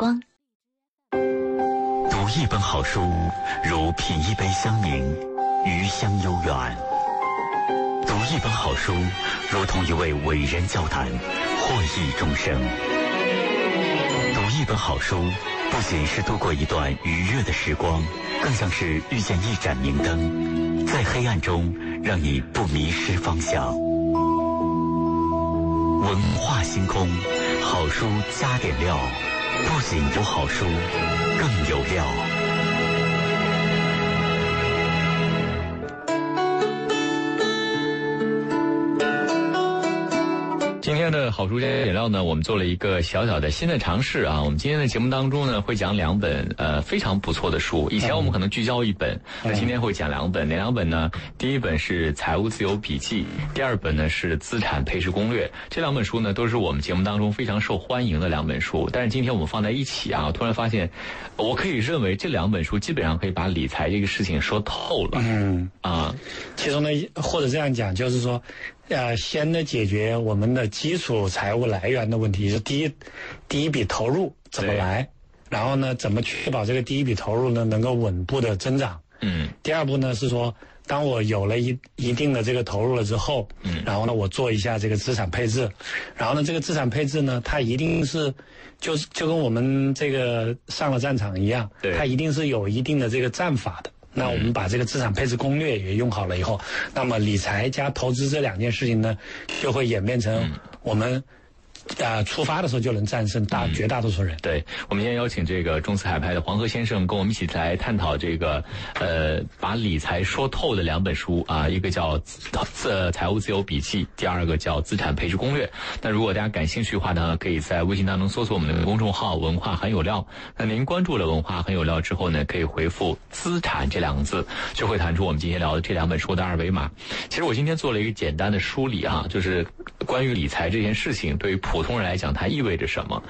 光。读一本好书，如品一杯香茗，余香悠远；读一本好书，如同一位伟人交谈，获益终生。读一本好书，不仅是度过一段愉悦的时光，更像是遇见一盏明灯，在黑暗中让你不迷失方向。文化星空，好书加点料，不仅有好书，更有料。今天的好书加饮料呢，我们做了一个小小的新的尝试啊。我们今天的节目当中呢，会讲两本呃非常不错的书。以前我们可能聚焦一本，那今天会讲两本。哪两本呢？第一本是《财务自由笔记》，第二本呢是《资产配置攻略》。这两本书呢，都是我们节目当中非常受欢迎的两本书。但是今天我们放在一起啊，突然发现，我可以认为这两本书基本上可以把理财这个事情说透了。嗯啊，其中呢，或者这样讲，就是说，呃，先呢解决我们的基础财务来源的问题，是第一，第一笔投入怎么来，然后呢，怎么确保这个第一笔投入呢能够稳步的增长。嗯。第二步呢是说，当我有了一一定的这个投入了之后，嗯。然后呢，我做一下这个资产配置，然后呢，这个资产配置呢，它一定是，就是就跟我们这个上了战场一样对，它一定是有一定的这个战法的。那我们把这个资产配置攻略也用好了以后，那么理财加投资这两件事情呢，就会演变成我们，啊、出发的时候就能战胜大绝大多数人。对，我们今天邀请这个中资海派的黄河先生，跟我们一起来探讨这个，呃，把理财说透的两本书啊，一个叫《自财务自由笔记》，第二个叫《资产配置攻略》。那如果大家感兴趣的话呢，可以在微信当中搜索我们的公众号“文化很有料”。那您关注了“文化很有料”之后呢，可以回复“资产”这两个字，就会弹出我们今天聊的这两本书的二维码。其实我今天做了一个简单的梳理啊，就是关于理财这件事情，对于普普通人来讲，它意味着什么？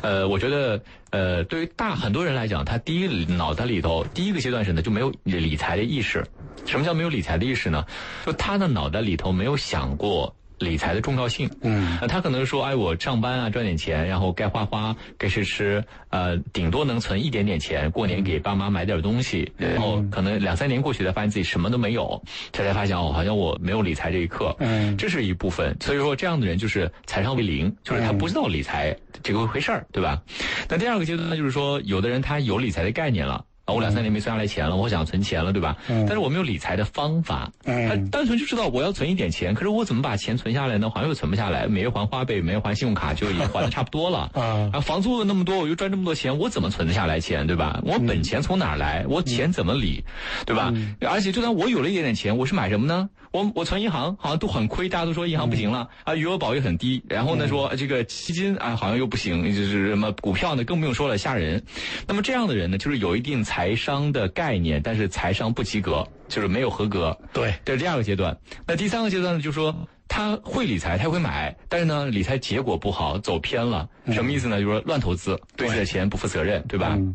呃，我觉得，呃，对于大很多人来讲，他第一脑袋里头第一个阶段是呢，就没有理财的意识。什么叫没有理财的意识呢？就他的脑袋里头没有想过。理财的重要性，嗯呃他可能说，哎，我上班啊，赚点钱，然后该花花，该吃吃，呃，顶多能存一点点钱，过年给爸妈买点东西，然后可能两三年过去，才发现自己什么都没有，他才发现哦，好像我没有理财这一课，嗯这是一部分。所以说，这样的人就是财商为零，就是他不知道理财这个回事儿，对吧？那第二个阶段呢，就是说，有的人他有理财的概念了。啊，我两三年没存下来钱了，我想存钱了，对吧？但是我没有理财的方法，嗯他单纯就知道我要存一点钱，可是我怎么把钱存下来呢？好像又存不下来，每月还花呗，每月还信用卡就也还的差不多了 啊啊，房租那么多，我又赚这么多钱，我怎么存得下来钱，对吧？我本钱从哪儿来？我钱怎么理，对吧？而且就算我有了一点点钱，我是买什么呢？我我存银行好像都很亏，大家都说银行不行了啊，余额宝也很低，然后呢说这个基金啊好像又不行，就是什么股票呢更不用说了，吓人。那么这样的人呢，就是有一定财商的概念，但是财商不及格，就是没有合格。对，这是第二个阶段。那第三个阶段呢，就是说他会理财，他会买，但是呢，理财结果不好，走偏了。什么意思呢？就是说乱投资，对自己的钱不负责任，对吧？嗯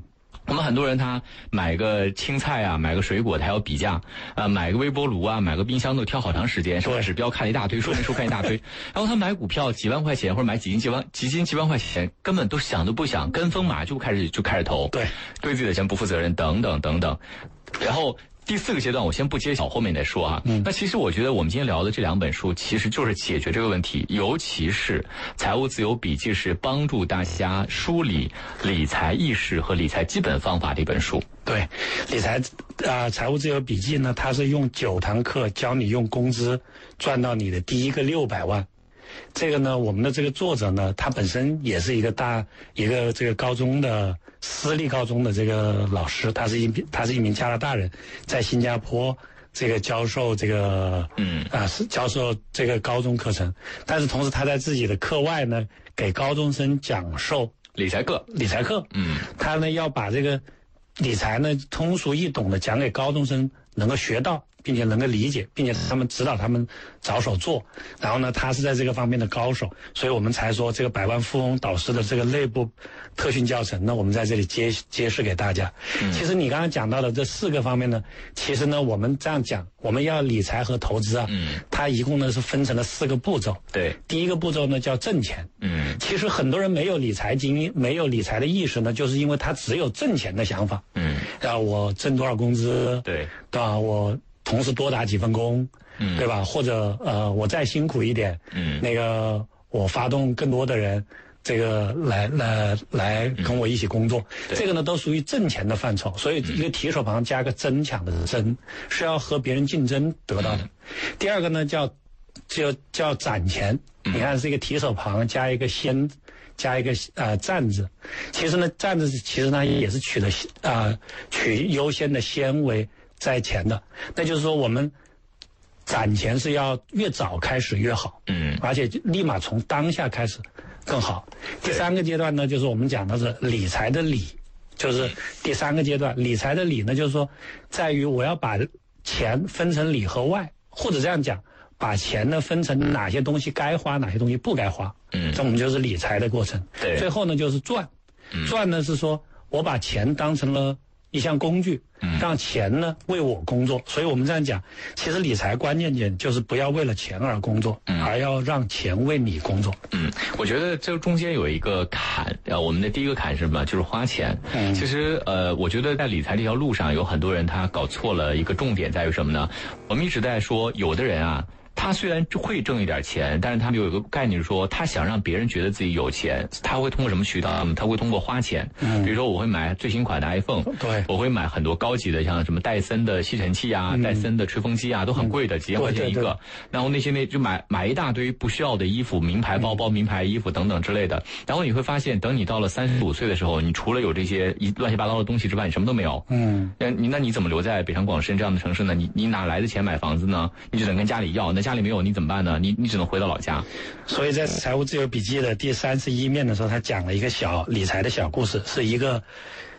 我们很多人他买个青菜啊，买个水果，他要比价，啊，买个微波炉啊，买个冰箱都挑好长时间，什么指标看一大堆，说明书看一大堆。然后他买股票几万块钱或者买几斤几万几斤几万块钱，根本都想都不想，跟风马就开始就开始投，对，对自己的钱不负责任，等等等等。然后第四个阶段，我先不揭晓，后面再说啊。那其实我觉得我们今天聊的这两本书，其实就是解决这个问题，尤其是《财务自由笔记》是帮助大家梳理理财意识和理财基本方法的一本书。对，理财啊、财务自由笔记呢，它是用九堂课教你用工资赚到你的第一个六百万。这个呢，我们的这个作者呢，他本身也是一个大一个这个高中的私立高中的这个老师，他是一他是一名加拿大人，在新加坡这个教授这个嗯。啊是教授这个高中课程，但是同时他在自己的课外呢，给高中生讲授。理财课，理财课，嗯，他呢要把这个理财呢通俗易懂的讲给高中生能够学到，并且能够理解，并且他们指导他们着手做。然后呢，他是在这个方面的高手，所以我们才说这个百万富翁导师的这个内部特训教程呢，我们在这里揭揭示给大家。其实你刚刚讲到的这四个方面呢，其实呢，我们这样讲，我们要理财和投资啊，嗯它一共呢是分成了四个步骤。对，第一个步骤呢叫挣钱。嗯，其实很多人没有理财经验，没有理财的意识呢，就是因为他只有挣钱的想法。嗯，啊，我挣多少工资？对，对吧？我同时多打几份工，嗯对吧？或者呃，我再辛苦一点，嗯那个我发动更多的人，这个来来来跟我一起工作，这个呢都属于挣钱的范畴。所以一个提手旁加个争抢的争，是要和别人竞争得到的。第二个呢叫就叫攒钱，嗯你看是一个提手旁加一个先。加一个呃站字，其实呢站字其实呢也是取的啊、取优先的先为在前的，那就是说我们攒钱是要越早开始越好，嗯而且立马从当下开始更好。第三个阶段呢，就是我们讲的是理财的理，就是第三个阶段理财的理呢，就是说在于我要把钱分成里和外，或者这样讲，把钱呢分成哪些东西该花，哪些东西不该花。嗯这我们就是理财的过程。对最后呢就是赚，赚呢是说我把钱当成了一项工具，让钱呢为我工作。所以我们这样讲，其实理财关键点就是不要为了钱而工作，而要让钱为你工作。嗯，我觉得这中间有一个坎，呃，我们的第一个坎是什么？就是花钱。嗯其实呃，我觉得在理财这条路上，有很多人他搞错了一个重点在于什么呢？我们一直在说，有的人啊。他虽然会挣一点钱，但是他们有一个概念是说，他想让别人觉得自己有钱，他会通过什么渠道呢？他会通过花钱。嗯比如说，我会买最新款的 iPhone，嗯对我会买很多高级的，像什么戴森的吸尘器啊、戴森的吹风机啊，都很贵的，几千块钱一对对个。然后那些那就买买一大堆不需要的衣服、名牌包包、名牌衣服等等之类的。然后你会发现，等你到了三十五岁的时候，你除了有这些一乱七八糟的东西之外，你什么都没有。嗯，那你那你怎么留在北上广深这样的城市呢？你你哪来的钱买房子呢？你只能跟家里要，那家家里没有你怎么办呢？你你只能回到老家。所以在《财务自由笔记》的第三十一面的时候，他讲了一个小理财的小故事，是一个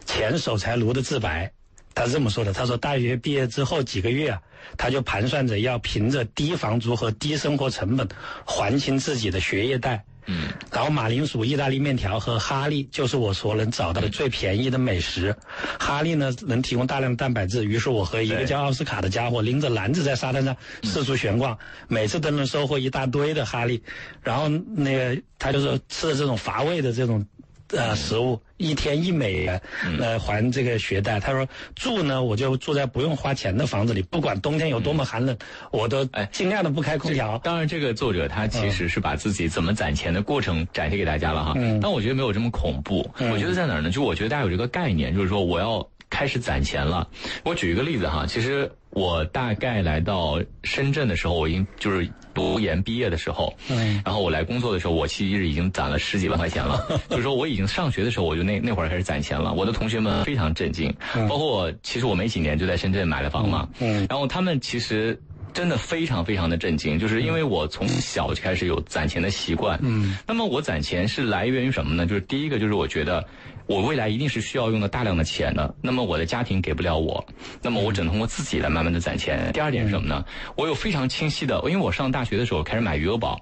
前守财奴的自白。他是这么说的：他说，大学毕业之后几个月啊，他就盘算着要凭着低房租和低生活成本还清自己的学业贷。嗯，然后马铃薯、意大利面条和哈利就是我所能找到的最便宜的美食。哈利呢能提供大量的蛋白质，于是我和一个叫奥斯卡的家伙拎着篮子在沙滩上四处闲逛，每次都能收获一大堆的哈利。然后那个他就说吃的这种乏味的这种。呃，食物一天一美元，来，还这个学贷。他说住呢，我就住在不用花钱的房子里，不管冬天有多么寒冷，我都哎尽量的不开空调。当然，这个作者他其实是把自己怎么攒钱的过程展现给大家了哈。嗯但我觉得没有这么恐怖。我觉得在哪儿呢？就我觉得大家有这个概念，就是说我要开始攒钱了。我举一个例子哈，其实我大概来到深圳的时候，我已经就是读研毕业的时候，嗯，然后我来工作的时候，我其实已经攒了十几万块钱了。就是说我已经上学的时候，我就那那会儿开始攒钱了。我的同学们非常震惊，包括我，其实我没几年就在深圳买了房嘛，嗯然后他们其实。真的非常非常的震惊，就是因为我从小就开始有攒钱的习惯。嗯，那么我攒钱是来源于什么呢？就是第一个就是我觉得我未来一定是需要用到大量的钱的，那么我的家庭给不了我，那么我只能通过自己来慢慢的攒钱。第二点是什么呢？我有非常清晰的，因为我上大学的时候开始买余额宝，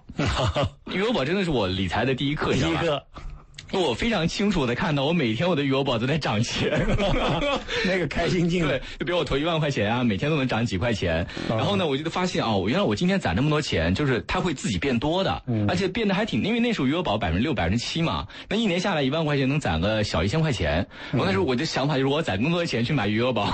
余额宝真的是我理财的第一课？第一个我非常清楚的看到，我每天我的余额宝都在涨钱。那个开心劲了对，就比如我投一万块钱啊，每天都能涨几块钱。然后呢，我就发现哦，原来我今天攒这么多钱，就是它会自己变多的，而且变得还挺，因为那时候余额宝百分之六、百分之七嘛，那一年下来一万块钱能攒个小一千块钱。我那时候我的想法就是我攒更多的钱去买余额宝，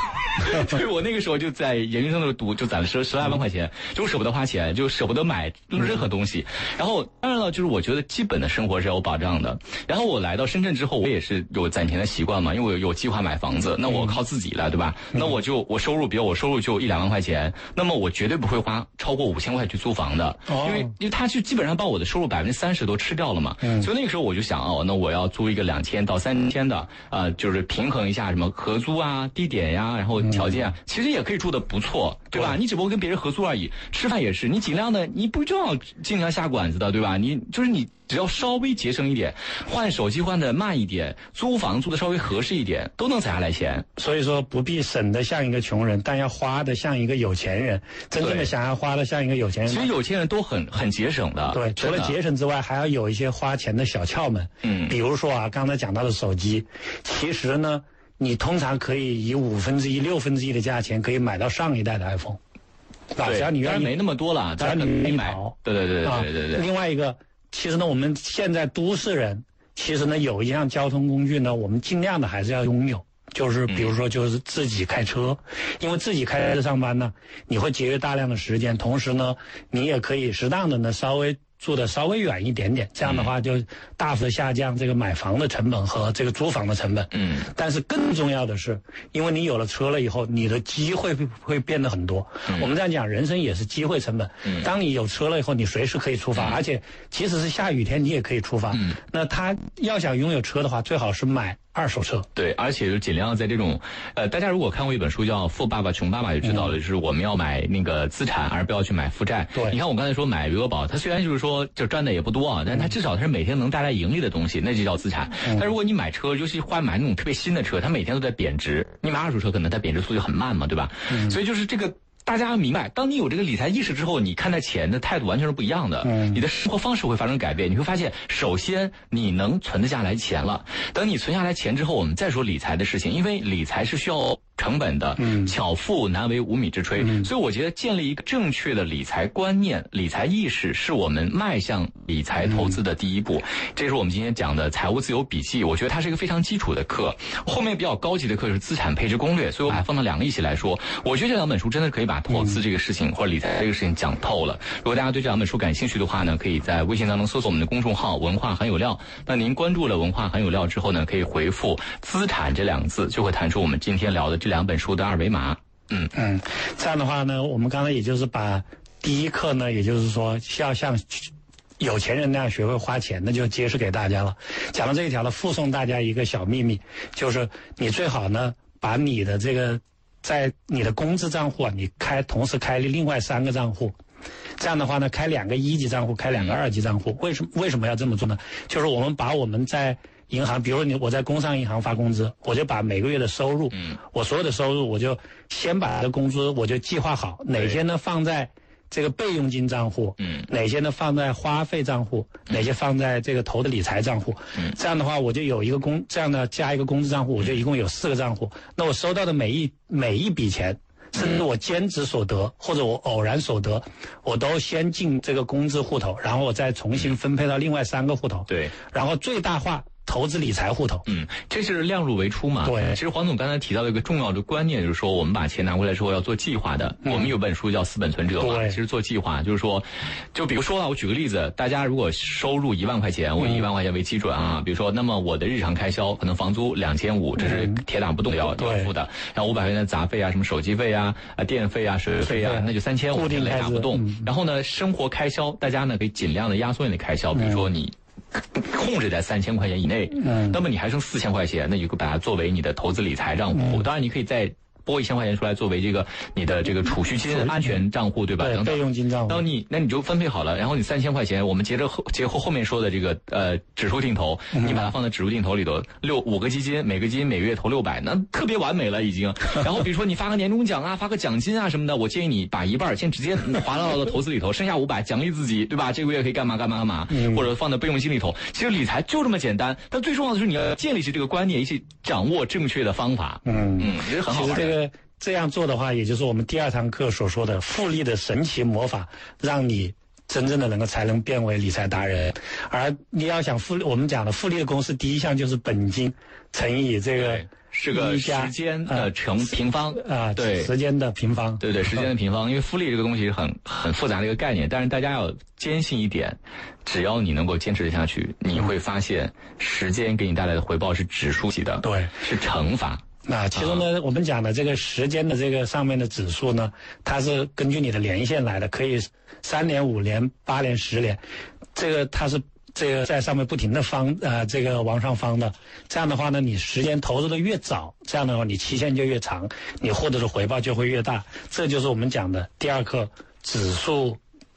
所 以我那个时候就在研究生的时候读，就攒了十十来万块钱，就舍不得花钱，就舍不得买任何东西。然后当然了，就是我觉得基本的生活是有保障的。然后我来到深圳之后，我也是有攒钱的习惯嘛，因为我有有计划买房子，那我靠自己了，对吧？那我就我收入，比如我收入就一两万块钱，那么我绝对不会花超过五千块去租房的，哦因为因为他就基本上把我的收入百分之三十都吃掉了嘛。所以那个时候我就想哦，那我要租一个两千到三千的，呃，就是平衡一下什么合租啊、地点呀、然后条件啊，其实也可以住的不错，对吧？你只不过跟别人合租而已，吃饭也是，你尽量的，你不就要经常下馆子的，对吧？你就是你只要稍微节省一点，换手机换的慢一点，租房租的稍微合适一点，都能攒下来钱。所以说不必省的像一个穷人，但要花的像一个有钱人。真正的想要花的像一个有钱人，其实有钱人都很很节省的。对，除了节省之外，还要有一些花钱的小窍门。嗯比如说啊，刚才讲到的手机，其实呢，你通常可以以五分之一、六分之一的价钱可以买到上一代的 iPhone，对，只要你愿意当然没那么多了，只要你当然没买愿意淘。对对对对对对。另外一个，其实呢，我们现在都市人，其实呢，有一样交通工具呢，我们尽量的还是要拥有。就是比如说，就是自己开车，因为自己开车上班呢，你会节约大量的时间，同时呢，你也可以适当的呢稍微住的稍微远一点点，这样的话就大幅的下降这个买房的成本和这个租房的成本。嗯，但是更重要的是，因为你有了车了以后，你的机会会会变得很多。我们这样讲，人生也是机会成本。嗯当你有车了以后，你随时可以出发，而且即使是下雨天，你也可以出发。嗯那他要想拥有车的话，最好是买二手车。对，而且就尽量在这种，呃，大家如果看过一本书叫《富爸爸穷爸爸》，就知道了，就是我们要买那个资产，而不要去买负债。对你看我刚才说买余额宝，它虽然就是说就赚的也不多啊，但它至少它是每天能带来盈利的东西，那就叫资产。但如果你买车，尤其换买那种特别新的车，它每天都在贬值，你买二手车可能它贬值速度就很慢嘛，对吧？所以就是这个。大家要明白，当你有这个理财意识之后，你看待钱的态度完全是不一样的。嗯你的生活方式会发生改变，你会发现，首先你能存得下来钱了。等你存下来钱之后，我们再说理财的事情，因为理财是需要成本的。嗯巧妇难为无米之炊。所以我觉得建立一个正确的理财观念、理财意识，是我们迈向理财投资的第一步。这是我们今天讲的财务自由笔记，我觉得它是一个非常基础的课。后面比较高级的课是资产配置攻略，所以我把它放到两个一起来说。我觉得这两本书真的可以把投资这个事情、或者理财这个事情讲透了。如果大家对这两本书感兴趣的话呢，可以在微信当中搜索我们的公众号“文化很有料”。那您关注了“文化很有料”之后呢，可以回复“资产”这两个字，就会弹出我们今天聊的两本书的二维码。嗯，嗯，这样的话呢，我们刚才也就是把第一课呢，也就是说需要像有钱人那样学会花钱，那就揭示给大家了。讲到这一条呢，附送大家一个小秘密，就是你最好呢把你的这个在你的工资账户啊，你开同时开另外三个账户。这样的话呢，开两个一级账户，开两个二级账户。为什么为什么要这么做呢？就是我们把我们在银行，比如你我在工商银行发工资，我就把每个月的收入，嗯，我所有的收入，我就先把这工资我就计划好，哪些呢放在这个备用金账户，嗯哪些呢放在花费账户，哪些放在这个投的理财账户。嗯这样的话，我就有一个工，这样的加一个工资账户，我就一共有四个账户。那我收到的每一每一笔钱。甚至我兼职所得或者我偶然所得，我都先进这个工资户头，然后我再重新分配到另外三个户头，对。然后最大化投资理财户头。嗯，这是量入为出嘛。对其实黄总刚才提到的一个重要的观念，就是说我们把钱拿过来之后要做计划的。我们有本书叫《资本存折》嘛，对其实做计划就是说，就比如说啊，我举个例子，大家如果收入一万块钱，我以一万块钱为基准啊，比如说，那么我的日常开销可能房租两千五，这是铁打不动的要要付的，然后五百块钱的杂费啊，什么手机费啊、啊电费啊、水费啊，那就三千五，固定开支雷打不动嗯。然后呢，生活开销大家呢可以尽量的压缩你的开销，比如说你。控制在三千块钱以内，嗯那么你还剩四千块钱，那你就把它作为你的投资理财账嗯户。当然，你可以再拨一千块钱出来作为这个你的这个储蓄金、安全账户，对吧？对等等备用金账户当你那你就分配好了，然后你三千块钱，我们接着后结合后面说的这个呃指数定投，嗯你把它放在指数定投里头，六五个基金，每个基金每个月投六百，那特别完美了已经。然后比如说你发个年终奖啊，发个奖金啊什么的，我建议你把一半儿先直接划到了投资里头，剩下五百奖励自己，对吧？这个月可以干嘛干嘛干嘛，嗯或者放在备用金里头。其实理财就这么简单，但最重要的是你要建立起这个观念，一起掌握正确的方法。嗯嗯，这是很好其实玩的。这样做的话，也就是我们第二堂课所说的复利的神奇魔法，让你真正的能够才能变为理财达人。而你要想复利，我们讲的复利的公式，第一项就是本金乘以这个，是个时间的呃乘平方啊，对，时间的平方。对对，时间的平方，因为复利这个东西是很很复杂的一个概念，但是大家要坚信一点，只要你能够坚持得下去，你会发现时间给你带来的回报是指数级的，对，是乘法。那其中呢，我们讲的这个时间的这个上面的指数呢，它是根据你的年限来的，可以三年、五年、八年、十年，这个它是这个在上面不停的方呃这个往上方的。这样的话呢，你时间投入的越早，这样的话你期限就越长，你获得的回报就会越大。这就是我们讲的第二课指数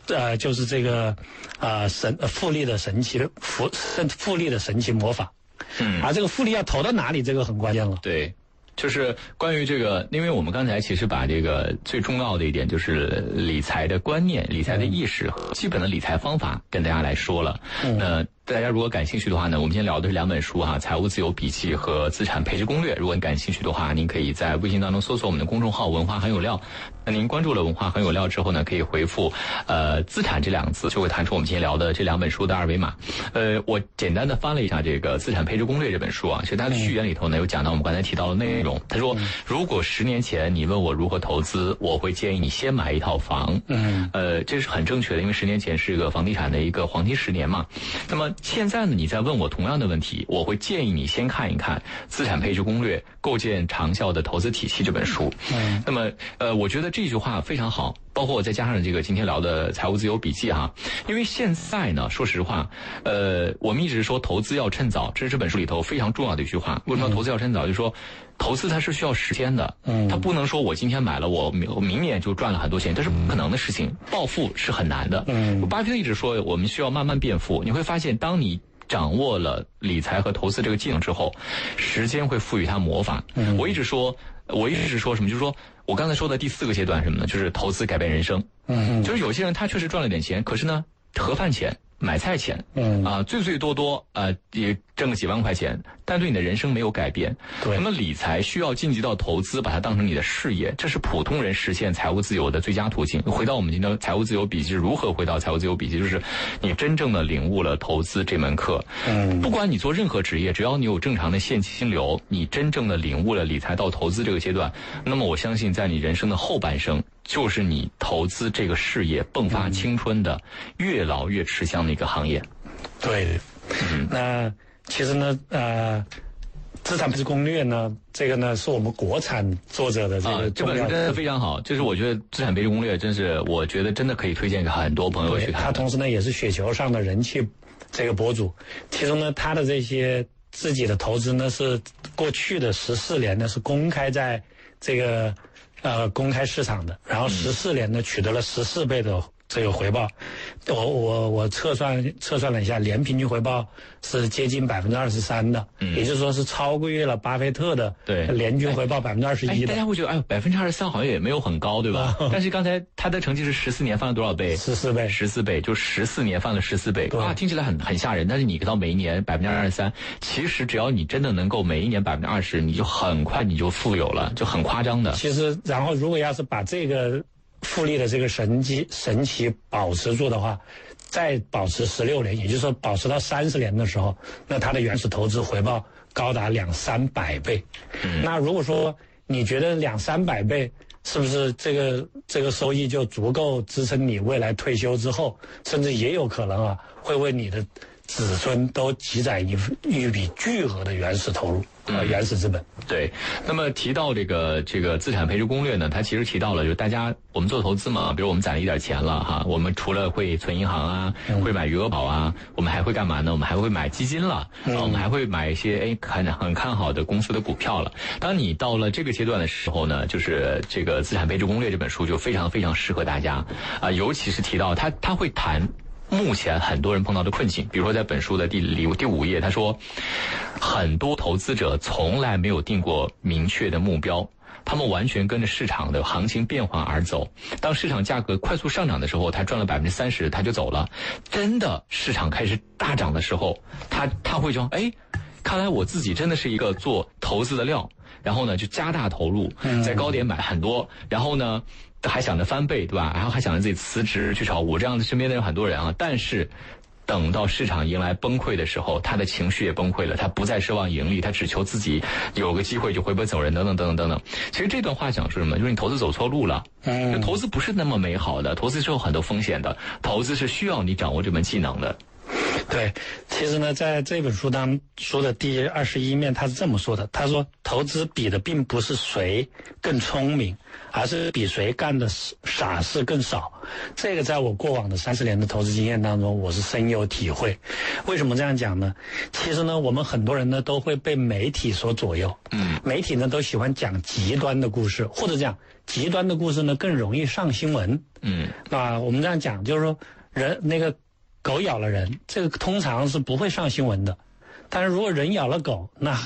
呃，就是这个啊神呃复利的神奇复复利的神奇魔法。嗯，而这个复利要投到哪里，这个很关键了。对。就是关于这个，因为我们刚才其实把这个最重要的一点，就是理财的观念、理财的意识和、基本的理财方法，跟大家来说了。那大家如果感兴趣的话呢，我们今天聊的是两本书哈，《财务自由笔记》和《资产配置攻略》。如果你感兴趣的话，您可以在微信当中搜索我们的公众号“文化很有料”。那您关注了“文化很有料”之后呢，可以回复“呃资产”这两个字，就会弹出我们今天聊的这两本书的二维码。呃，我简单的翻了一下这个《资产配置攻略》这本书啊，其实它的序言里头呢有讲到我们刚才提到的内容。他说，如果十年前你问我如何投资，我会建议你先买一套房。嗯，呃，这是很正确的，因为十年前是一个房地产的一个黄金十年嘛。那么现在呢，你再问我同样的问题，我会建议你先看一看《资产配置攻略：构建长效的投资体系》这本书。嗯，那么呃，我觉得这句话非常好，包括我再加上这个今天聊的财务自由笔记哈，因为现在呢，说实话，呃，我们一直说投资要趁早，这是这本书里头非常重要的一句话。为什么投资要趁早？就是说。投资它是需要时间的，嗯，它不能说我今天买了，我明明年就赚了很多钱，这是不可能的事情。暴富是很难的，嗯，巴菲特一直说我们需要慢慢变富。你会发现，当你掌握了理财和投资这个技能之后，时间会赋予它魔法。嗯，我一直说，我一直是说什么？就是说我刚才说的第四个阶段什么呢？就是投资改变人生。嗯，就是有些人他确实赚了点钱，可是呢，盒饭钱。买菜钱，嗯啊，最最多多啊也挣个几万块钱，但对你的人生没有改变。对，那么理财需要晋级到投资，把它当成你的事业，这是普通人实现财务自由的最佳途径。回到我们今天财务自由笔记，如何回到财务自由笔记？就是你真正的领悟了投资这门课。嗯，不管你做任何职业，只要你有正常的现金流，你真正的领悟了理财到投资这个阶段，那么我相信在你人生的后半生。就是你投资这个事业迸发青春的，越老越吃香的一个行业。对，那其实呢，呃，资产配置攻略呢，这个呢是我们国产作者的这个这本书真的非常好。就是我觉得资产配置攻略真是，我觉得真的可以推荐给很多朋友去看。他同时呢也是雪球上的人气这个博主，其中呢他的这些自己的投资呢是过去的十四年呢是公开在这个。呃，公开市场的，然后十四年呢，取得了十四倍的这个回报。我我我测算测算了一下，年平均回报是接近百分之二十三的，也就是说是超越了巴菲特的对年均回报百分之二十一。大家会觉得，哎，百分之二十三好像也没有很高，对吧？但是刚才他的成绩是十四年翻了多少倍？十四倍，十四倍，就十四年翻了十四倍。哇，听起来很很吓人。但是你到每一年百分之二十三，其实只要你真的能够每一年百分之二十，你就很快你就富有了，就很夸张的。其实，然后如果要是把这个。复利的这个神机神奇保持住的话，再保持十六年，也就是说保持到三十年的时候，那它的原始投资回报高达两三百倍。那如果说你觉得两三百倍是不是这个这个收益就足够支撑你未来退休之后，甚至也有可能啊，会为你的子孙都积攒一一笔巨额的原始投入。呃，原始资本对。那么提到这个这个资产配置攻略呢，它其实提到了，就是大家我们做投资嘛，比如我们攒了一点钱了哈，我们除了会存银行啊，会买余额宝啊，我们还会干嘛呢？我们还会买基金了，我们还会买一些哎看很看好的公司的股票了。当你到了这个阶段的时候呢，就是这个资产配置攻略这本书就非常非常适合大家啊，尤其是提到它，它会谈。目前很多人碰到的困境，比如说在本书的第第第五页，他说，很多投资者从来没有定过明确的目标，他们完全跟着市场的行情变化而走。当市场价格快速上涨的时候，他赚了百分之三十，他就走了。真的市场开始大涨的时候，他他会说：“哎，看来我自己真的是一个做投资的料。”然后呢，就加大投入，在高点买很多，然后呢。还想着翻倍，对吧？然后还想着自己辞职去炒股，这样子身边的有很多人啊。但是，等到市场迎来崩溃的时候，他的情绪也崩溃了。他不再奢望盈利，他只求自己有个机会就回本走人，等等等等等等。其实这段话讲是什么？就是你投资走错路了。嗯。投资不是那么美好的，投资是有很多风险的。投资是需要你掌握这门技能的。对，其实呢，在这本书当书的第二十一面，他是这么说的：他说，投资比的并不是谁更聪明，而是比谁干的傻事更少。这个在我过往的三十年的投资经验当中，我是深有体会。为什么这样讲呢？其实呢，我们很多人呢都会被媒体所左右。嗯，媒体呢都喜欢讲极端的故事，或者讲极端的故事呢更容易上新闻。嗯，那我们这样讲，就是说人那个。狗咬了人，这个通常是不会上新闻的，但是如果人咬了狗，那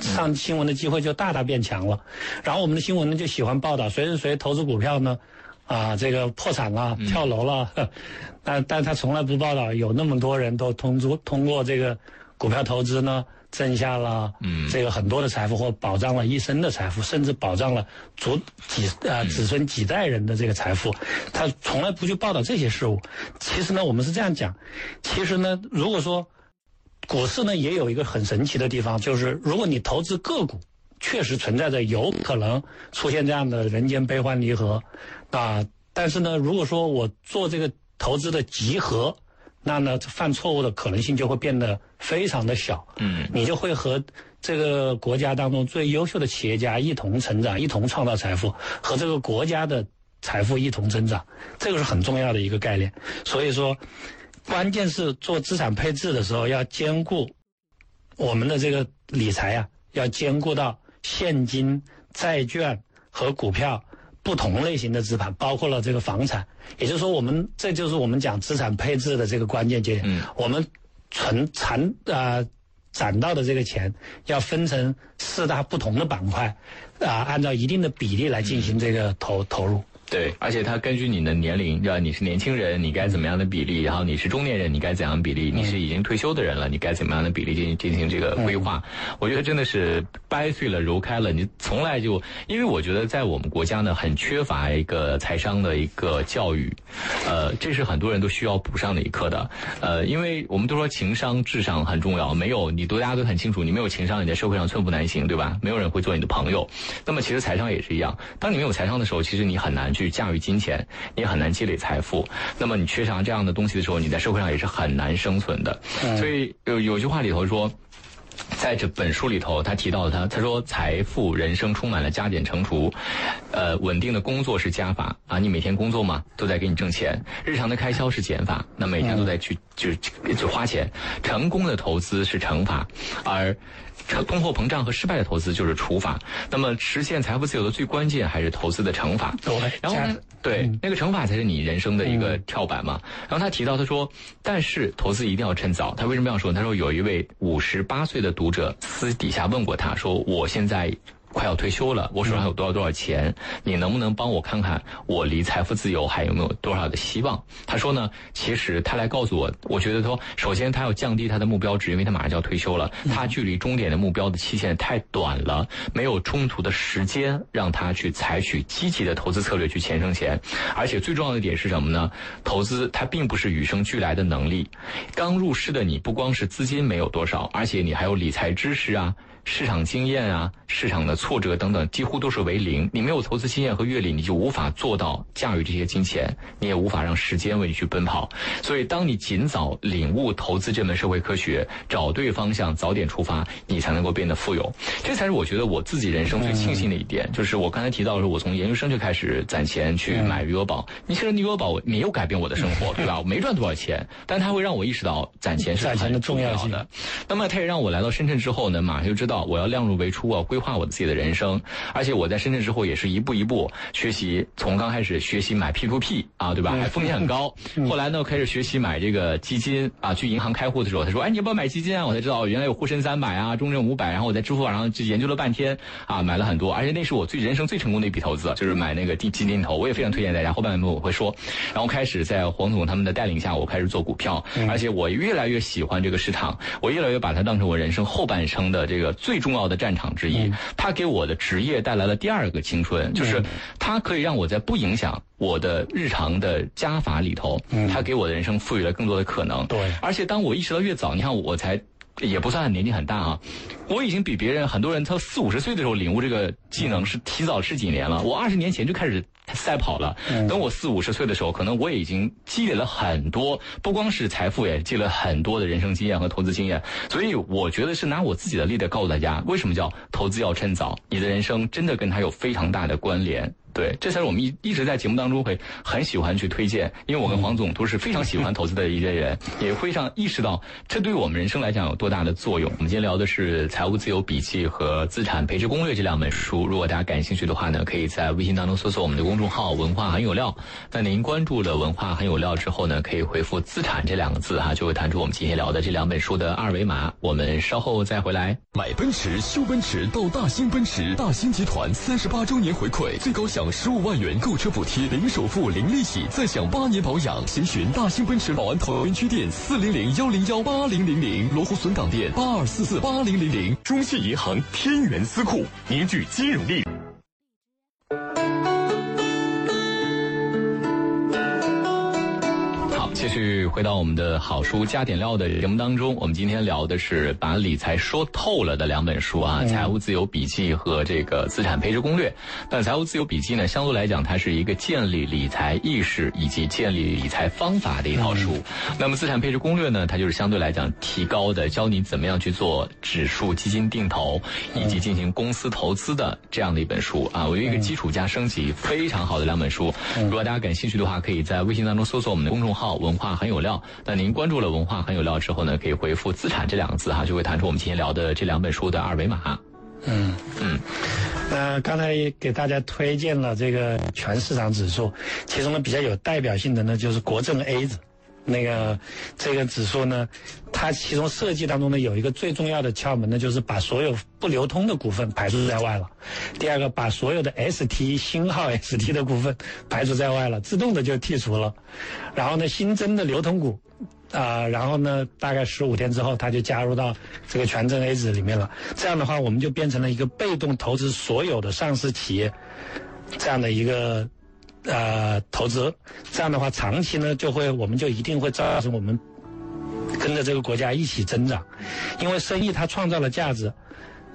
上新闻的机会就大大变强了。然后我们的新闻呢就喜欢报道谁谁谁投资股票呢，啊，这个破产了、跳楼了，但但他从来不报道有那么多人都通过通过这个股票投资呢。挣下了这个很多的财富，或保障了一生的财富，甚至保障了祖几啊子孙几代人的这个财富，他从来不去报道这些事物。其实呢，我们是这样讲，其实呢，如果说股市呢也有一个很神奇的地方，就是如果你投资个股，确实存在着有可能出现这样的人间悲欢离合啊。但是呢，如果说我做这个投资的集合。那呢，犯错误的可能性就会变得非常的小。嗯，你就会和这个国家当中最优秀的企业家一同成长，一同创造财富，和这个国家的财富一同增长。这个是很重要的一个概念。所以说，关键是做资产配置的时候要兼顾我们的这个理财啊，要兼顾到现金、债券和股票。不同类型的资产，包括了这个房产，也就是说，我们这就是我们讲资产配置的这个关键节点。嗯，我们存攒啊攒到的这个钱，要分成四大不同的板块，啊，按照一定的比例来进行这个投投入。对，而且它根据你的年龄，对吧？你是年轻人，你该怎么样的比例？然后你是中年人，你该怎样比例？你是已经退休的人了，你该怎么样的比例进行进行这个规划？我觉得真的是掰碎了揉开了，你从来就因为我觉得在我们国家呢，很缺乏一个财商的一个教育，呃，这是很多人都需要补上的一课的。呃，因为我们都说情商、智商很重要，没有你都大家都很清楚，你没有情商，你在社会上寸步难行，对吧？没有人会做你的朋友。那么其实财商也是一样，当你没有财商的时候，其实你很难去。去驾驭金钱，你很难积累财富。那么你缺少这样的东西的时候，你在社会上也是很难生存的。所以有有句话里头说，在这本书里头，他提到他他说，财富人生充满了加减乘除，呃，稳定的工作是加法啊，你每天工作嘛，都在给你挣钱；日常的开销是减法，那每天都在去就就花钱。成功的投资是乘法，而。通货膨胀和失败的投资就是除法，那么实现财富自由的最关键还是投资的乘法。对，然后呢，对，那个乘法才是你人生的一个跳板嘛。然后他提到，他说，但是投资一定要趁早。他为什么要说？他说有一位五十八岁的读者私底下问过他说，我现在。快要退休了，我手上有多少多少钱？你能不能帮我看看我离财富自由还有没有多少的希望？他说呢，其实他来告诉我，我觉得说，首先他要降低他的目标值，因为他马上就要退休了，他距离终点的目标的期限太短了，没有充足的时间让他去采取积极的投资策略去钱生钱。而且最重要的点是什么呢？投资它并不是与生俱来的能力，刚入市的你不光是资金没有多少，而且你还有理财知识啊。市场经验啊，市场的挫折等等，几乎都是为零。你没有投资经验和阅历，你就无法做到驾驭这些金钱，你也无法让时间为你去奔跑。所以，当你尽早领悟投资这门社会科学，找对方向，早点出发，你才能够变得富有。这才是我觉得我自己人生最庆幸的一点。就是我刚才提到的是，我从研究生就开始攒钱去买余额宝。你其实余额宝没有改变我的生活，对吧？我没赚多少钱，但它会让我意识到攒钱是 很重要的。那么，它也让我来到深圳之后呢，马上就知道。我要量入为出，我要规划我自己的人生。而且我在深圳之后，也是一步一步学习，从刚开始学习买 P to P 啊，对吧？还风险很高。后来呢，开始学习买这个基金啊。去银行开户的时候，他说：“哎，你要不要买基金啊？”我才知道，原来有沪深三百啊，中证五百。然后我在支付宝上就研究了半天啊，买了很多。而且那是我最人生最成功的一笔投资，就是买那个基基金投。我也非常推荐大家。后半部分我会说。然后开始在黄总他们的带领下，我开始做股票。而且我越来越喜欢这个市场，我越来越把它当成我人生后半生的这个。最重要的战场之一，他给我的职业带来了第二个青春，就是它可以让我在不影响我的日常的加法里头，它给我的人生赋予了更多的可能。对，而且当我意识到越早，你看我才也不算年纪很大啊，我已经比别人很多人他四五十岁的时候领悟这个技能是提早十几年了。我二十年前就开始赛跑了，等我四五十岁的时候，可能我已经积累了很多，不光是财富，也积累了很多的人生经验和投资经验。所以我觉得是拿我自己的例子告诉大家，为什么叫投资要趁早？你的人生真的跟他有非常大的关联。对，这才是我们一一直在节目当中会很喜欢去推荐，因为我跟黄总都是非常喜欢投资的一些人，也非常意识到这对我们人生来讲有多大的作用。我们今天聊的是《财务自由笔记》和《资产配置攻略》这两本书。如果大家感兴趣的话呢，可以在微信当中搜索我们的公众号“文化很有料”。那您关注了“文化很有料”之后呢，可以回复“资产”这两个字哈，就会弹出我们今天聊的这两本书的二维码。我们稍后再回来。买奔驰、修奔驰到大兴奔驰，大兴集团三十八周年回馈，最高享十五万元购车补贴，零首付、零利息，再享八年保养。详询大兴奔驰宝安桃园区店四零零幺零幺八零零零，罗湖笋岗店八二四四八零零零。中信银行天元私库凝聚金融力。继续回到我们的好书加点料的节目当中，我们今天聊的是把理财说透了的两本书啊，《财务自由笔记》和这个《资产配置攻略》。那《财务自由笔记》呢，相对来讲，它是一个建立理财意识以及建立理财方法的一套书。那么《资产配置攻略》呢，它就是相对来讲提高的，教你怎么样去做指数基金定投以及进行公司投资的这样的一本书啊。我有一个基础加升级，非常好的两本书。如果大家感兴趣的话，可以在微信当中搜索我们的公众号“文化很有料”。那您关注了“文化很有料”之后呢，可以回复“资产”这两个字哈，就会弹出我们今天聊的这两本书的二维码。嗯嗯，那刚才也给大家推荐了这个全市场指数，其中呢比较有代表性的呢就是国证 A 指，那个这个指数呢，它其中设计当中呢有一个最重要的窍门呢，就是把所有不流通的股份排除在外了。第二个，把所有的 ST 星号 ST 的股份排除在外了，自动的就剔除了。然后呢，新增的流通股。啊、然后呢，大概十五天之后，它就加入到这个全证 A 指里面了。这样的话，我们就变成了一个被动投资所有的上市企业这样的一个呃投资。这样的话，长期呢，就会我们就一定会造成我们跟着这个国家一起增长，因为生意它创造了价值。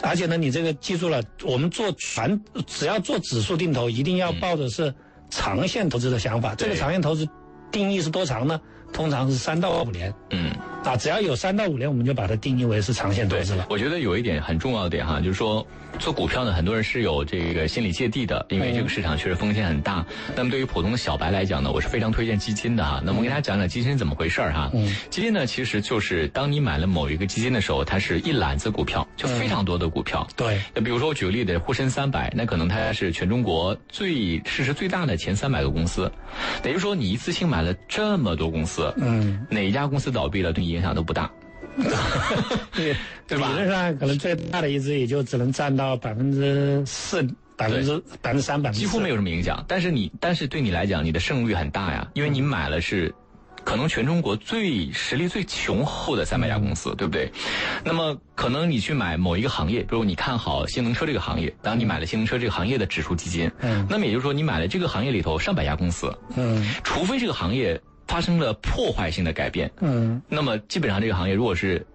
而且呢，你这个记住了，我们做全只要做指数定投，一定要抱的是长线投资的想法。这个长线投资定义是多长呢？通常是三到五年。嗯。啊，只要有三到五年，我们就把它定义为是长线投资了，。我觉得有一点很重要的点哈，就是说做股票呢，很多人是有这个心理芥蒂的，因为这个市场确实风险很大。那么对于普通的小白来讲呢，我是非常推荐基金的哈。那么我给大家讲讲基金怎么回事儿哈。嗯基金呢，其实就是当你买了某一个基金的时候，它是一揽子股票，就非常多的股票。对，那比如说我举个例子，沪深三百，那可能它是全中国最市值最大的前三百个公司，等于说你一次性买了这么多公司，嗯，哪一家公司倒闭了对你影响都不大。对，对吧理论上可能最大的一只也就只能占到百分之四、百分之百分之三、百分之几乎没有什么影响。但是你，但是对你来讲，你的胜率很大呀，因为你买了是。可能全中国最实力最雄厚的三百家公司，对不对？那么可能你去买某一个行业，比如你看好新能源车这个行业，当你买了新能源车这个行业的指数基金，嗯那么也就是说你买了这个行业里头上百家公司，嗯除非这个行业发生了破坏性的改变，嗯那么基本上这个行业如果是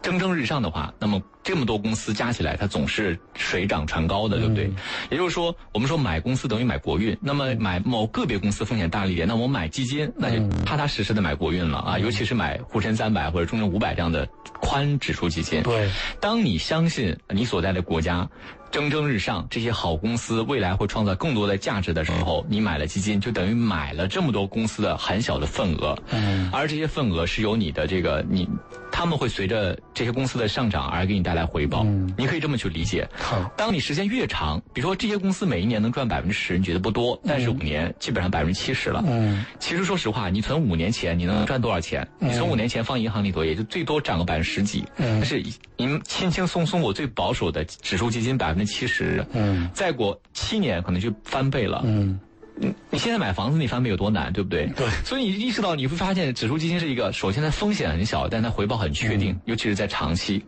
蒸蒸日上的话，那么这么多公司加起来，它总是水涨船高的，对不对？也就是说，我们说买公司等于买国运。那么买某个别公司风险大了一点，那我买基金，那就踏踏实实的买国运了啊！尤其是买沪深三百或者中证五百这样的宽指数基金。对，当你相信你所在的国家蒸蒸日上，这些好公司未来会创造更多的价值的时候，你买了基金，就等于买了这么多公司的很小的份额。嗯而这些份额是由你的这个你，他们会随着这些公司的上涨而给你带来回报。嗯你可以这么去理解。好，当你时间越长，比如说这些公司每一年能赚百分之十，你觉得不多，但是五年基本上百分之七十了。嗯其实说实话，你存五年前你能赚多少钱？你存五年前放银行里头，也就最多涨个百分之十几。嗯但是您轻轻松松，我最保守的指数基金百分之七十，嗯再过七年可能就翻倍了。嗯你你现在买房子，你翻倍有多难，对不对？对所以你意识到，你会发现指数基金是一个，首先它风险很小，但它回报很确定，嗯尤其是在长期。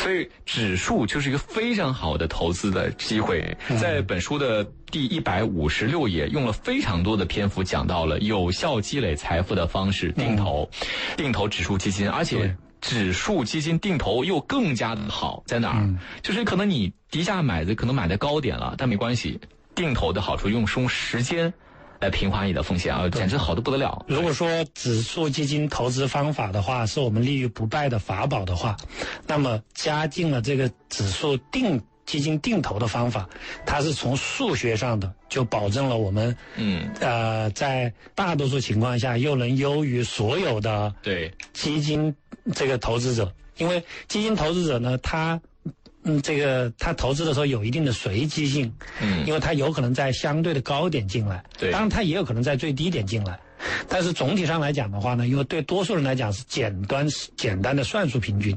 所以指数就是一个非常好的投资的机会。嗯在本书的第一百五十六页，用了非常多的篇幅讲到了有效积累财富的方式，定投，定投指数基金，而且。指数基金定投又更加的好，在哪儿？就是可能你低价买的可能买的高点了，但没关系，定投的好处用用时间来平滑你的风险啊，简直好的不得了。如果说指数基金投资方法的话，是我们立于不败的法宝的话，那么加进了这个指数定。基金定投的方法，它是从数学上的就保证了我们，嗯，呃，在大多数情况下又能优于所有的对。基金这个投资者，因为基金投资者呢，他，嗯，这个他投资的时候有一定的随机性，嗯，因为他有可能在相对的高点进来，对，当然他也有可能在最低点进来，但是总体上来讲的话呢，因为对多数人来讲是简单简单的算术平均，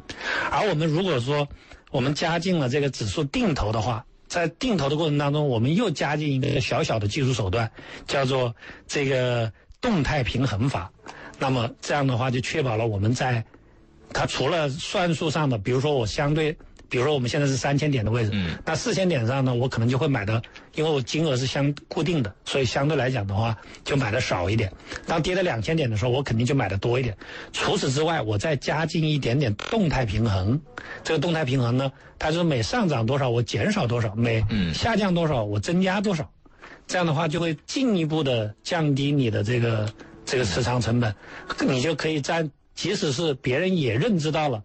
而我们如果说。我们加进了这个指数定投的话，在定投的过程当中，我们又加进一个小小的技术手段，叫做这个动态平衡法。那么这样的话，就确保了我们在它除了算术上的，比如说我相对。比如说我们现在是三千点的位置，嗯那四千点上呢，我可能就会买的，因为我金额是相固定的，所以相对来讲的话就买的少一点。当跌到两千点的时候，我肯定就买的多一点。除此之外，我再加进一点点动态平衡。这个动态平衡呢，它是每上涨多少我减少多少，每下降多少我增加多少。这样的话就会进一步的降低你的这个这个持仓成本，你就可以在即使是别人也认知到了。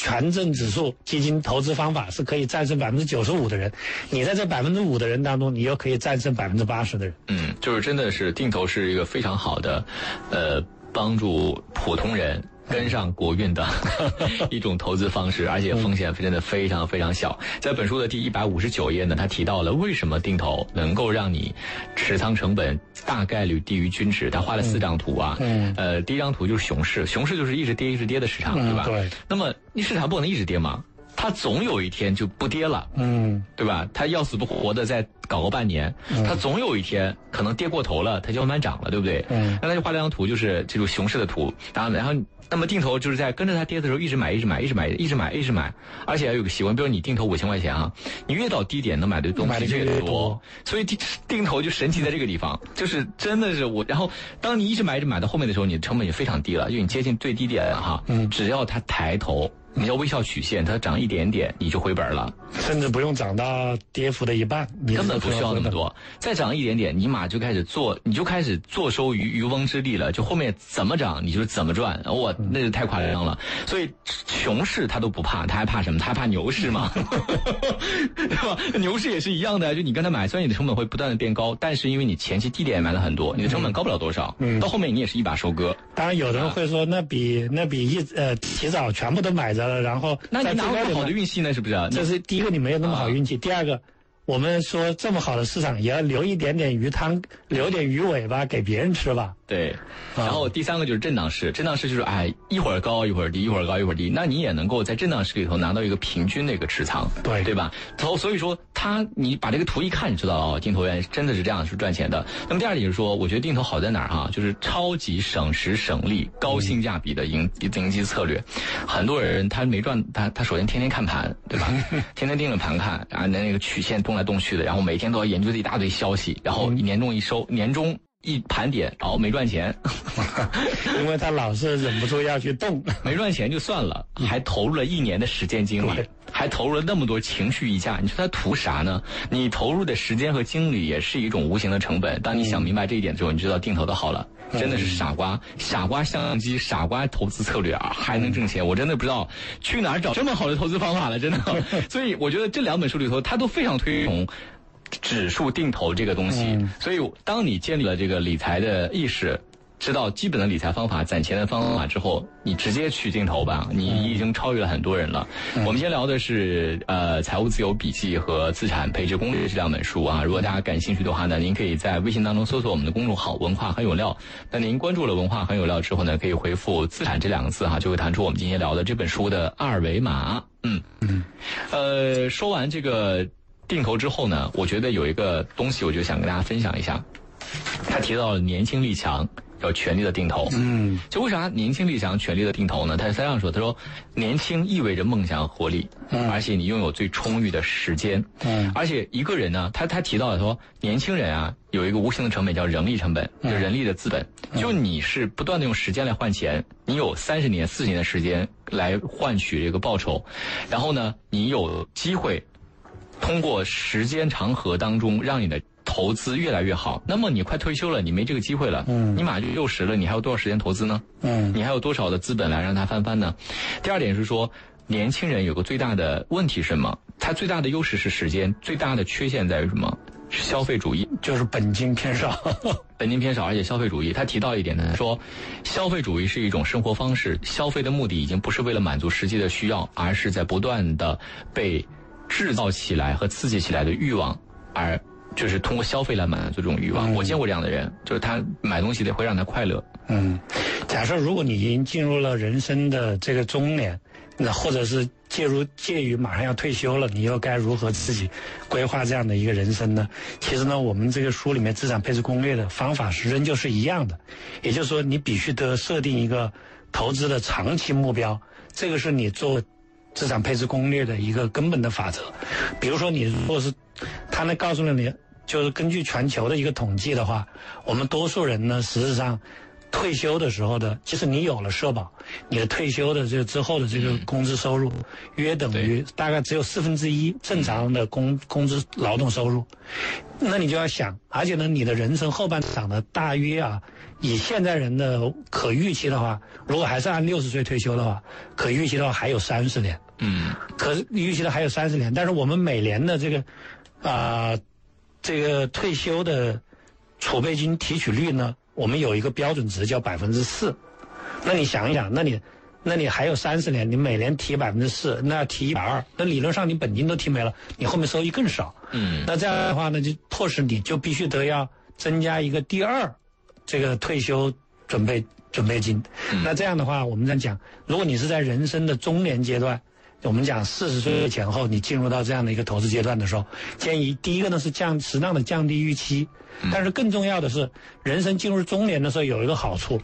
权证指数基金投资方法是可以战胜百分之九十五的人，你在这百分之五的人当中，你又可以战胜百分之八十的人。嗯，就是真的是定投是一个非常好的，呃，帮助普通人。跟上国运的 一种投资方式，而且风险真的非常非常小。在本书的第一百五十九页呢，他提到了为什么定投能够让你持仓成本大概率低于均值。他画了四张图啊，呃，第一张图就是熊市，熊市就是一直跌一直跌的市场，对吧？对。那么你市场不可能一直跌吗？它总有一天就不跌了，嗯，对吧？它要死不活的再搞个半年，它总有一天可能跌过头了，它就慢慢涨了，对不对？嗯。那他就画了张图，就是这种熊市的图，然后然后。那么定投就是在跟着它跌的时候一直买，一直买，一直买，一直买，一直买，而且还有个习惯，比如你定投五千块钱啊，你越到低点能买的东西越多，所以定定投就神奇在这个地方，就是真的是我。然后当你一直买，一直买到后面的时候，你的成本也非常低了，因为你接近最低点哈，只要它抬头。你要微笑曲线，它涨一点点，你就回本了，甚至不用涨到跌幅的一半，你根本不需要那么多。再涨一点点，你马就开始做，你就开始坐收渔渔翁之利了。就后面怎么涨，你就怎么赚。哇，那就太夸张了。所以熊市他都不怕，他还怕什么？他还怕牛市吗？对吧？牛市也是一样的，就你跟他买，虽然你的成本会不断的变高，但是因为你前期低点买了很多，你的成本高不了多少。嗯，到后面你也是一把收割。当然，有的人会说，那比那比一呃提早全部都买着。然后，那你哪有好的运气呢？是不是？这是第一个，你没有那么好运气。第二个。我们说这么好的市场，也要留一点点鱼汤，留点鱼尾巴给别人吃吧。对，然后第三个就是震荡市，震荡市就是哎一会儿高一会儿低，一会儿高一会儿低，那你也能够在震荡市里头拿到一个平均的一个持仓，对对吧？所所以说，它你把这个图一看，你知道哦，定投员真的是这样是赚钱的。那么第二点就是说，我觉得定投好在哪儿哈？就是超级省时省力、高性价比的营营机策略。很多人他没赚，他他首先天天看盘，对吧？天天盯着盘看啊，那那个曲线动来。动去的，然后每天都要研究这一大堆消息，然后年终一收，年终一盘点，哦，没赚钱，因为他老是忍不住要去动，没赚钱就算了，还投入了一年的时间精力，还投入了那么多情绪溢价，你说他图啥呢？你投入的时间和精力也是一种无形的成本。当你想明白这一点之后，你知道定投的好了。真的是傻瓜，傻瓜相机，傻瓜投资策略啊，还能挣钱？我真的不知道去哪儿找这么好的投资方法了，真的。所以我觉得这两本书里头，他都非常推崇指数定投这个东西。所以当你建立了这个理财的意识。知道基本的理财方法、攒钱的方法之后，你直接去定投吧，你已经超越了很多人了。我们今天聊的是呃《财务自由笔记》和《资产配置攻略》这两本书啊。如果大家感兴趣的话呢，您可以在微信当中搜索我们的公众号“文化很有料”。那您关注了“文化很有料”之后呢，可以回复“资产”这两个字哈，就会弹出我们今天聊的这本书的二维码。嗯嗯，呃，说完这个定投之后呢，我觉得有一个东西，我就想跟大家分享一下。他提到了年轻力强。要全力的定投，嗯，就为啥年轻力强、全力的定投呢？他是这样说：他说，年轻意味着梦想和活力，嗯，而且你拥有最充裕的时间，嗯，而且一个人呢，他他提到了说，年轻人啊，有一个无形的成本叫人力成本，就人力的资本，就你是不断的用时间来换钱，你有三十年、四十年的时间来换取这个报酬，然后呢，你有机会通过时间长河当中让你的。投资越来越好，那么你快退休了，你没这个机会了。嗯，你马上就六十了，你还有多少时间投资呢？嗯，你还有多少的资本来让它翻番呢？第二点是说，年轻人有个最大的问题是什么？他最大的优势是时间，最大的缺陷在于什么？是消费主义，就是本金偏少，本金偏少，而且消费主义。他提到一点呢，说消费主义是一种生活方式，消费的目的已经不是为了满足实际的需要，而是在不断的被制造起来和刺激起来的欲望而。就是通过消费来满足这种欲望。我见过这样的人，就是他买东西得会让他快乐。嗯，假设如果你已经进入了人生的这个中年，那或者是介入介于马上要退休了，你又该如何自己规划这样的一个人生呢？其实呢，我们这个书里面资产配置攻略的方法是仍旧是一样的，也就是说，你必须得设定一个投资的长期目标，这个是你做。资产配置攻略的一个根本的法则，比如说你如果是，他能告诉了你，就是根据全球的一个统计的话，我们多数人呢，实际上退休的时候的，即使你有了社保，你的退休的这个之后的这个工资收入，约等于大概只有四分之一正常的工工资劳动收入，那你就要想，而且呢，你的人生后半场的大约啊。以现在人的可预期的话，如果还是按六十岁退休的话，可预期的话还有三十年。嗯，可预期的还有三十年，但是我们每年的这个啊，这个退休的储备金提取率呢，我们有一个标准值叫百分之四。那你想一想，那你那你还有三十年，你每年提百分之四，那要提一百二，那理论上你本金都提没了，你后面收益更少。嗯，那这样的话呢，就迫使你就必须得要增加一个第二。这个退休准备准备金，那这样的话，我们在讲，如果你是在人生的中年阶段，我们讲四十岁前后，你进入到这样的一个投资阶段的时候，建议第一个呢是降适当的降低预期，但是更重要的是，人生进入中年的时候有一个好处，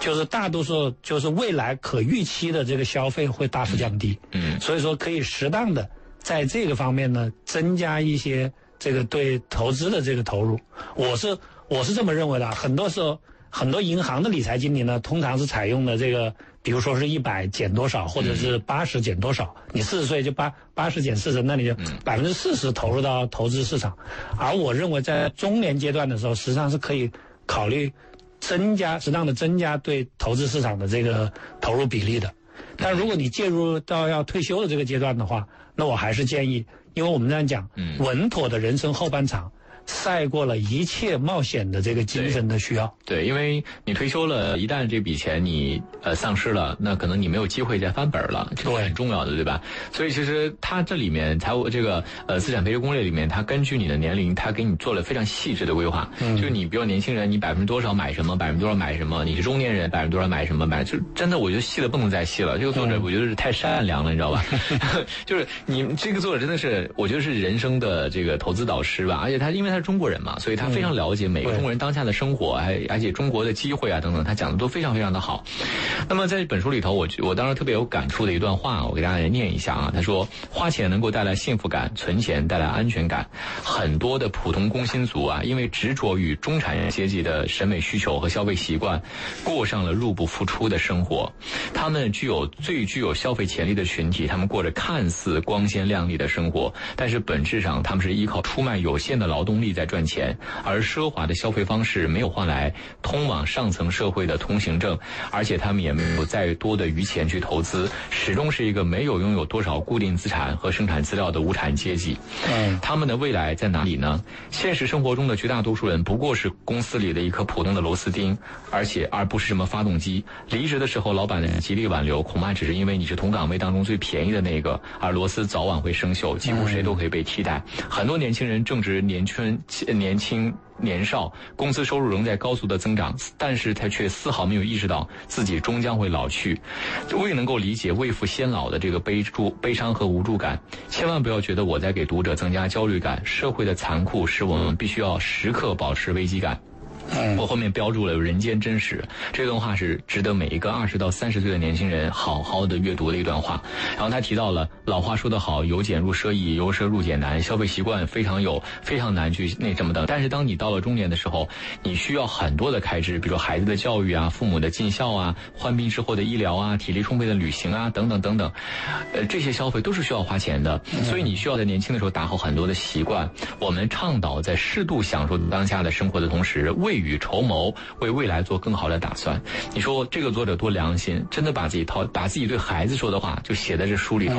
就是大多数就是未来可预期的这个消费会大幅降低，嗯，所以说可以适当的在这个方面呢增加一些这个对投资的这个投入，我是。我是这么认为的，很多时候，很多银行的理财经理呢，通常是采用的这个，比如说是一百减多少，或者是八十减多少，你四十岁就八八十减四十，那你就百分之四十投入到投资市场。而我认为在中年阶段的时候，实际上是可以考虑增加适当的增加对投资市场的这个投入比例的。但如果你介入到要退休的这个阶段的话，那我还是建议，因为我们这样讲，稳妥的人生后半场。赛过了一切冒险的这个精神的需要。对，因为你退休了，一旦这笔钱你呃丧失了，那可能你没有机会再翻本了，这是很重要的，对吧？所以其实它这里面财务这个呃资产配置攻略里面，它根据你的年龄，它给你做了非常细致的规划。嗯。就是你比如年轻人，你百分之多少买什么，百分之多少买什么；你是中年人，百分之多少买什么，买就真的我觉得细的不能再细了。这个作者我觉得是太善良了，你知道吧？就是你这个作者真的是，我觉得是人生的这个投资导师吧，而且他因为他。是中国人嘛，所以他非常了解每个中国人当下的生活，还而且中国的机会啊等等，他讲的都非常非常的好。那么在这本书里头，我我当时特别有感触的一段话，我给大家来念一下啊。他说：“花钱能够带来幸福感，存钱带来安全感。很多的普通工薪族啊，因为执着于中产阶级的审美需求和消费习惯，过上了入不敷出的生活。他们具有最具有消费潜力的群体，他们过着看似光鲜亮丽的生活，但是本质上他们是依靠出卖有限的劳动力。”在赚钱，而奢华的消费方式没有换来通往上层社会的通行证，而且他们也没有再多的余钱去投资，始终是一个没有拥有多少固定资产和生产资料的无产阶级。嗯，他们的未来在哪里呢？现实生活中的绝大多数人不过是公司里的一颗普通的螺丝钉，而且而不是什么发动机。离职的时候，老板的极力挽留，恐怕只是因为你是同岗位当中最便宜的那个，而螺丝早晚会生锈，几乎谁都可以被替代。很多年轻人正值年春。年轻年少，工资收入仍在高速的增长，但是他却丝毫没有意识到自己终将会老去，未能够理解未富先老的这个悲助、悲伤和无助感。千万不要觉得我在给读者增加焦虑感，社会的残酷使我们必须要时刻保持危机感。我后面标注了“人间真实”这段话是值得每一个二十到三十岁的年轻人好好的阅读的一段话。然后他提到了老话说得好，由俭入奢易，由奢入俭难，消费习惯非常有非常难去那什么的。但是当你到了中年的时候，你需要很多的开支，比如孩子的教育啊、父母的尽孝啊、患病之后的医疗啊、体力充沛的旅行啊等等等等，呃，这些消费都是需要花钱的。所以你需要在年轻的时候打好很多的习惯。我们倡导在适度享受当下的生活的同时，未雨绸缪，为未来做更好的打算。你说这个作者多良心，真的把自己掏，把自己对孩子说的话就写在这书里头。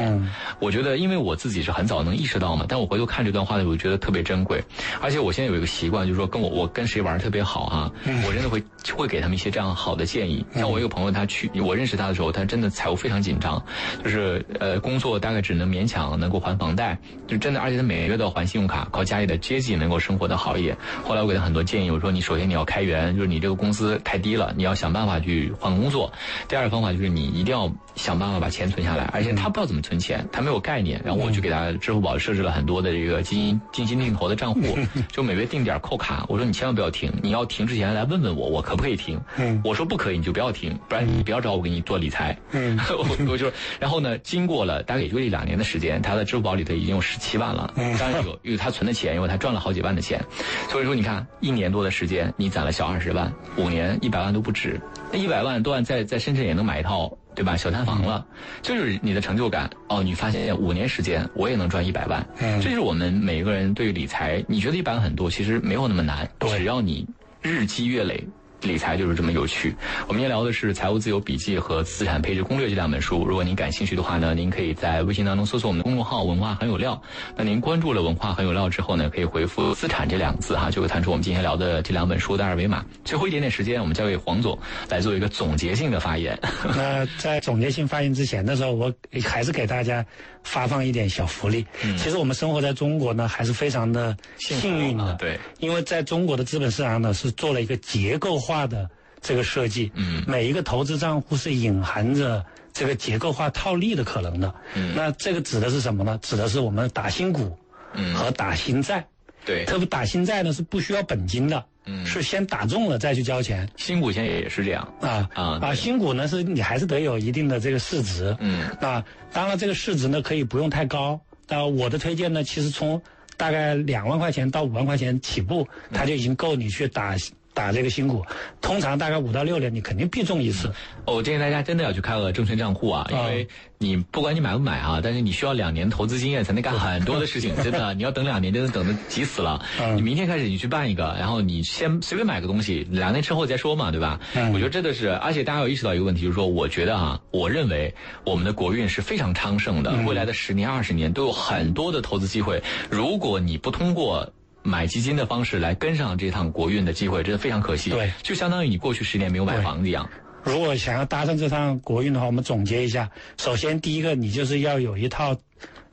我觉得，因为我自己是很早能意识到嘛，但我回头看这段话的时候，我觉得特别珍贵。而且我现在有一个习惯，就是说跟我我跟谁玩特别好啊，我真的会会给他们一些这样好的建议。像我一个朋友，他去我认识他的时候，他真的财务非常紧张，就是呃工作大概只能勉强能够还房贷，就真的，而且他每个月都要还信用卡，靠家里的接济能够生活的好一点。后来我给他很多建议，我说你首先你要开源，就是你这个工资太低了，你要想办法去换工作。第二个方法就是你一定要想办法把钱存下来，而且他不知道怎么存钱，他没有概念。然后我就给他支付宝设置了很多的这个基金、基金定投的账户，就每月定点扣卡。我说你千万不要停，你要停之前来问问我，我可不可以停？我说不可以，你就不要停，不然你不要找我给你做理财。我 我就然后呢，经过了大概也就一两年的时间，他的支付宝里头已经有十七万了。当然有有他存的钱，因为他赚了好几万的钱。所以说你看，一年多的时间，你攒了小二十万，五年一百万都不止。那一百万多万在在深圳也能买一套，对吧？小三房了，这就是你的成就感哦。你发现五年时间我也能赚一百万，这就是我们每个人对于理财，你觉得一百万很多，其实没有那么难，只要你日积月累。理财就是这么有趣。我们今天聊的是《财务自由笔记》和《资产配置攻略》这两本书。如果您感兴趣的话呢，您可以在微信当中搜索我们的公众号“文化很有料”。那您关注了“文化很有料”之后呢，可以回复“资产”这两个字哈，就会弹出我们今天聊的这两本书的二维码。最后一点点时间，我们交给黄总来做一个总结性的发言。那在总结性发言之前的时候，我还是给大家发放一点小福利。其实我们生活在中国呢，还是非常的幸运的。对，因为在中国的资本市场呢，是做了一个结构化的这个设计。嗯，每一个投资账户是隐含着这个结构化套利的可能的。嗯，那这个指的是什么呢？指的是我们打新股，嗯，和打新债。对，特别打新债呢是不需要本金的。嗯，是先打中了再去交钱。新股现在也是这样啊啊啊！新股呢是你还是得有一定的这个市值。嗯，那当然这个市值呢可以不用太高。那我的推荐呢，其实从大概两万块钱到五万块钱起步，它就已经够你去打打这个新股。通常大概五到六年，你肯定必中一次。我建议大家真的要去开个证券账户啊，因为你不管你买不买啊，但是你需要两年投资经验才能干很多的事情，真的，你要等两年，真的等的急死了。你明天开始你去办一个，然后你先随便买个东西，两年之后再说嘛，对吧？我觉得真的是，而且大家要意识到一个问题，就是说，我觉得啊，我认为我们的国运是非常昌盛的，未来的十年、二十年都有很多的投资机会。如果你不通过买基金的方式来跟上这趟国运的机会，真的非常可惜。对，就相当于你过去十年没有买房子一样。如果想要搭上这趟国运的话，我们总结一下：首先，第一个，你就是要有一套，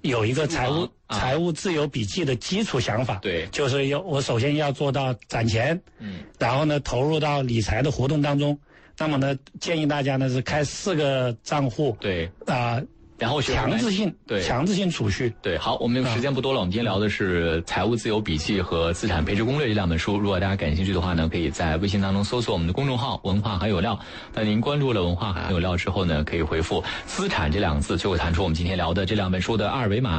有一个财务财务自由笔记的基础想法。对，就是要我首先要做到攒钱，嗯，然后呢，投入到理财的活动当中。那么呢，建议大家呢是开四个账户。对，啊。然后强制性对强制性储蓄对好，我们时间不多了，我们今天聊的是《财务自由笔记》和《资产配置攻略》这两本书。如果大家感兴趣的话呢，可以在微信当中搜索我们的公众号“文化很有料”。那您关注了“文化很有料”之后呢，可以回复“资产”这两个字，就会弹出我们今天聊的这两本书的二维码。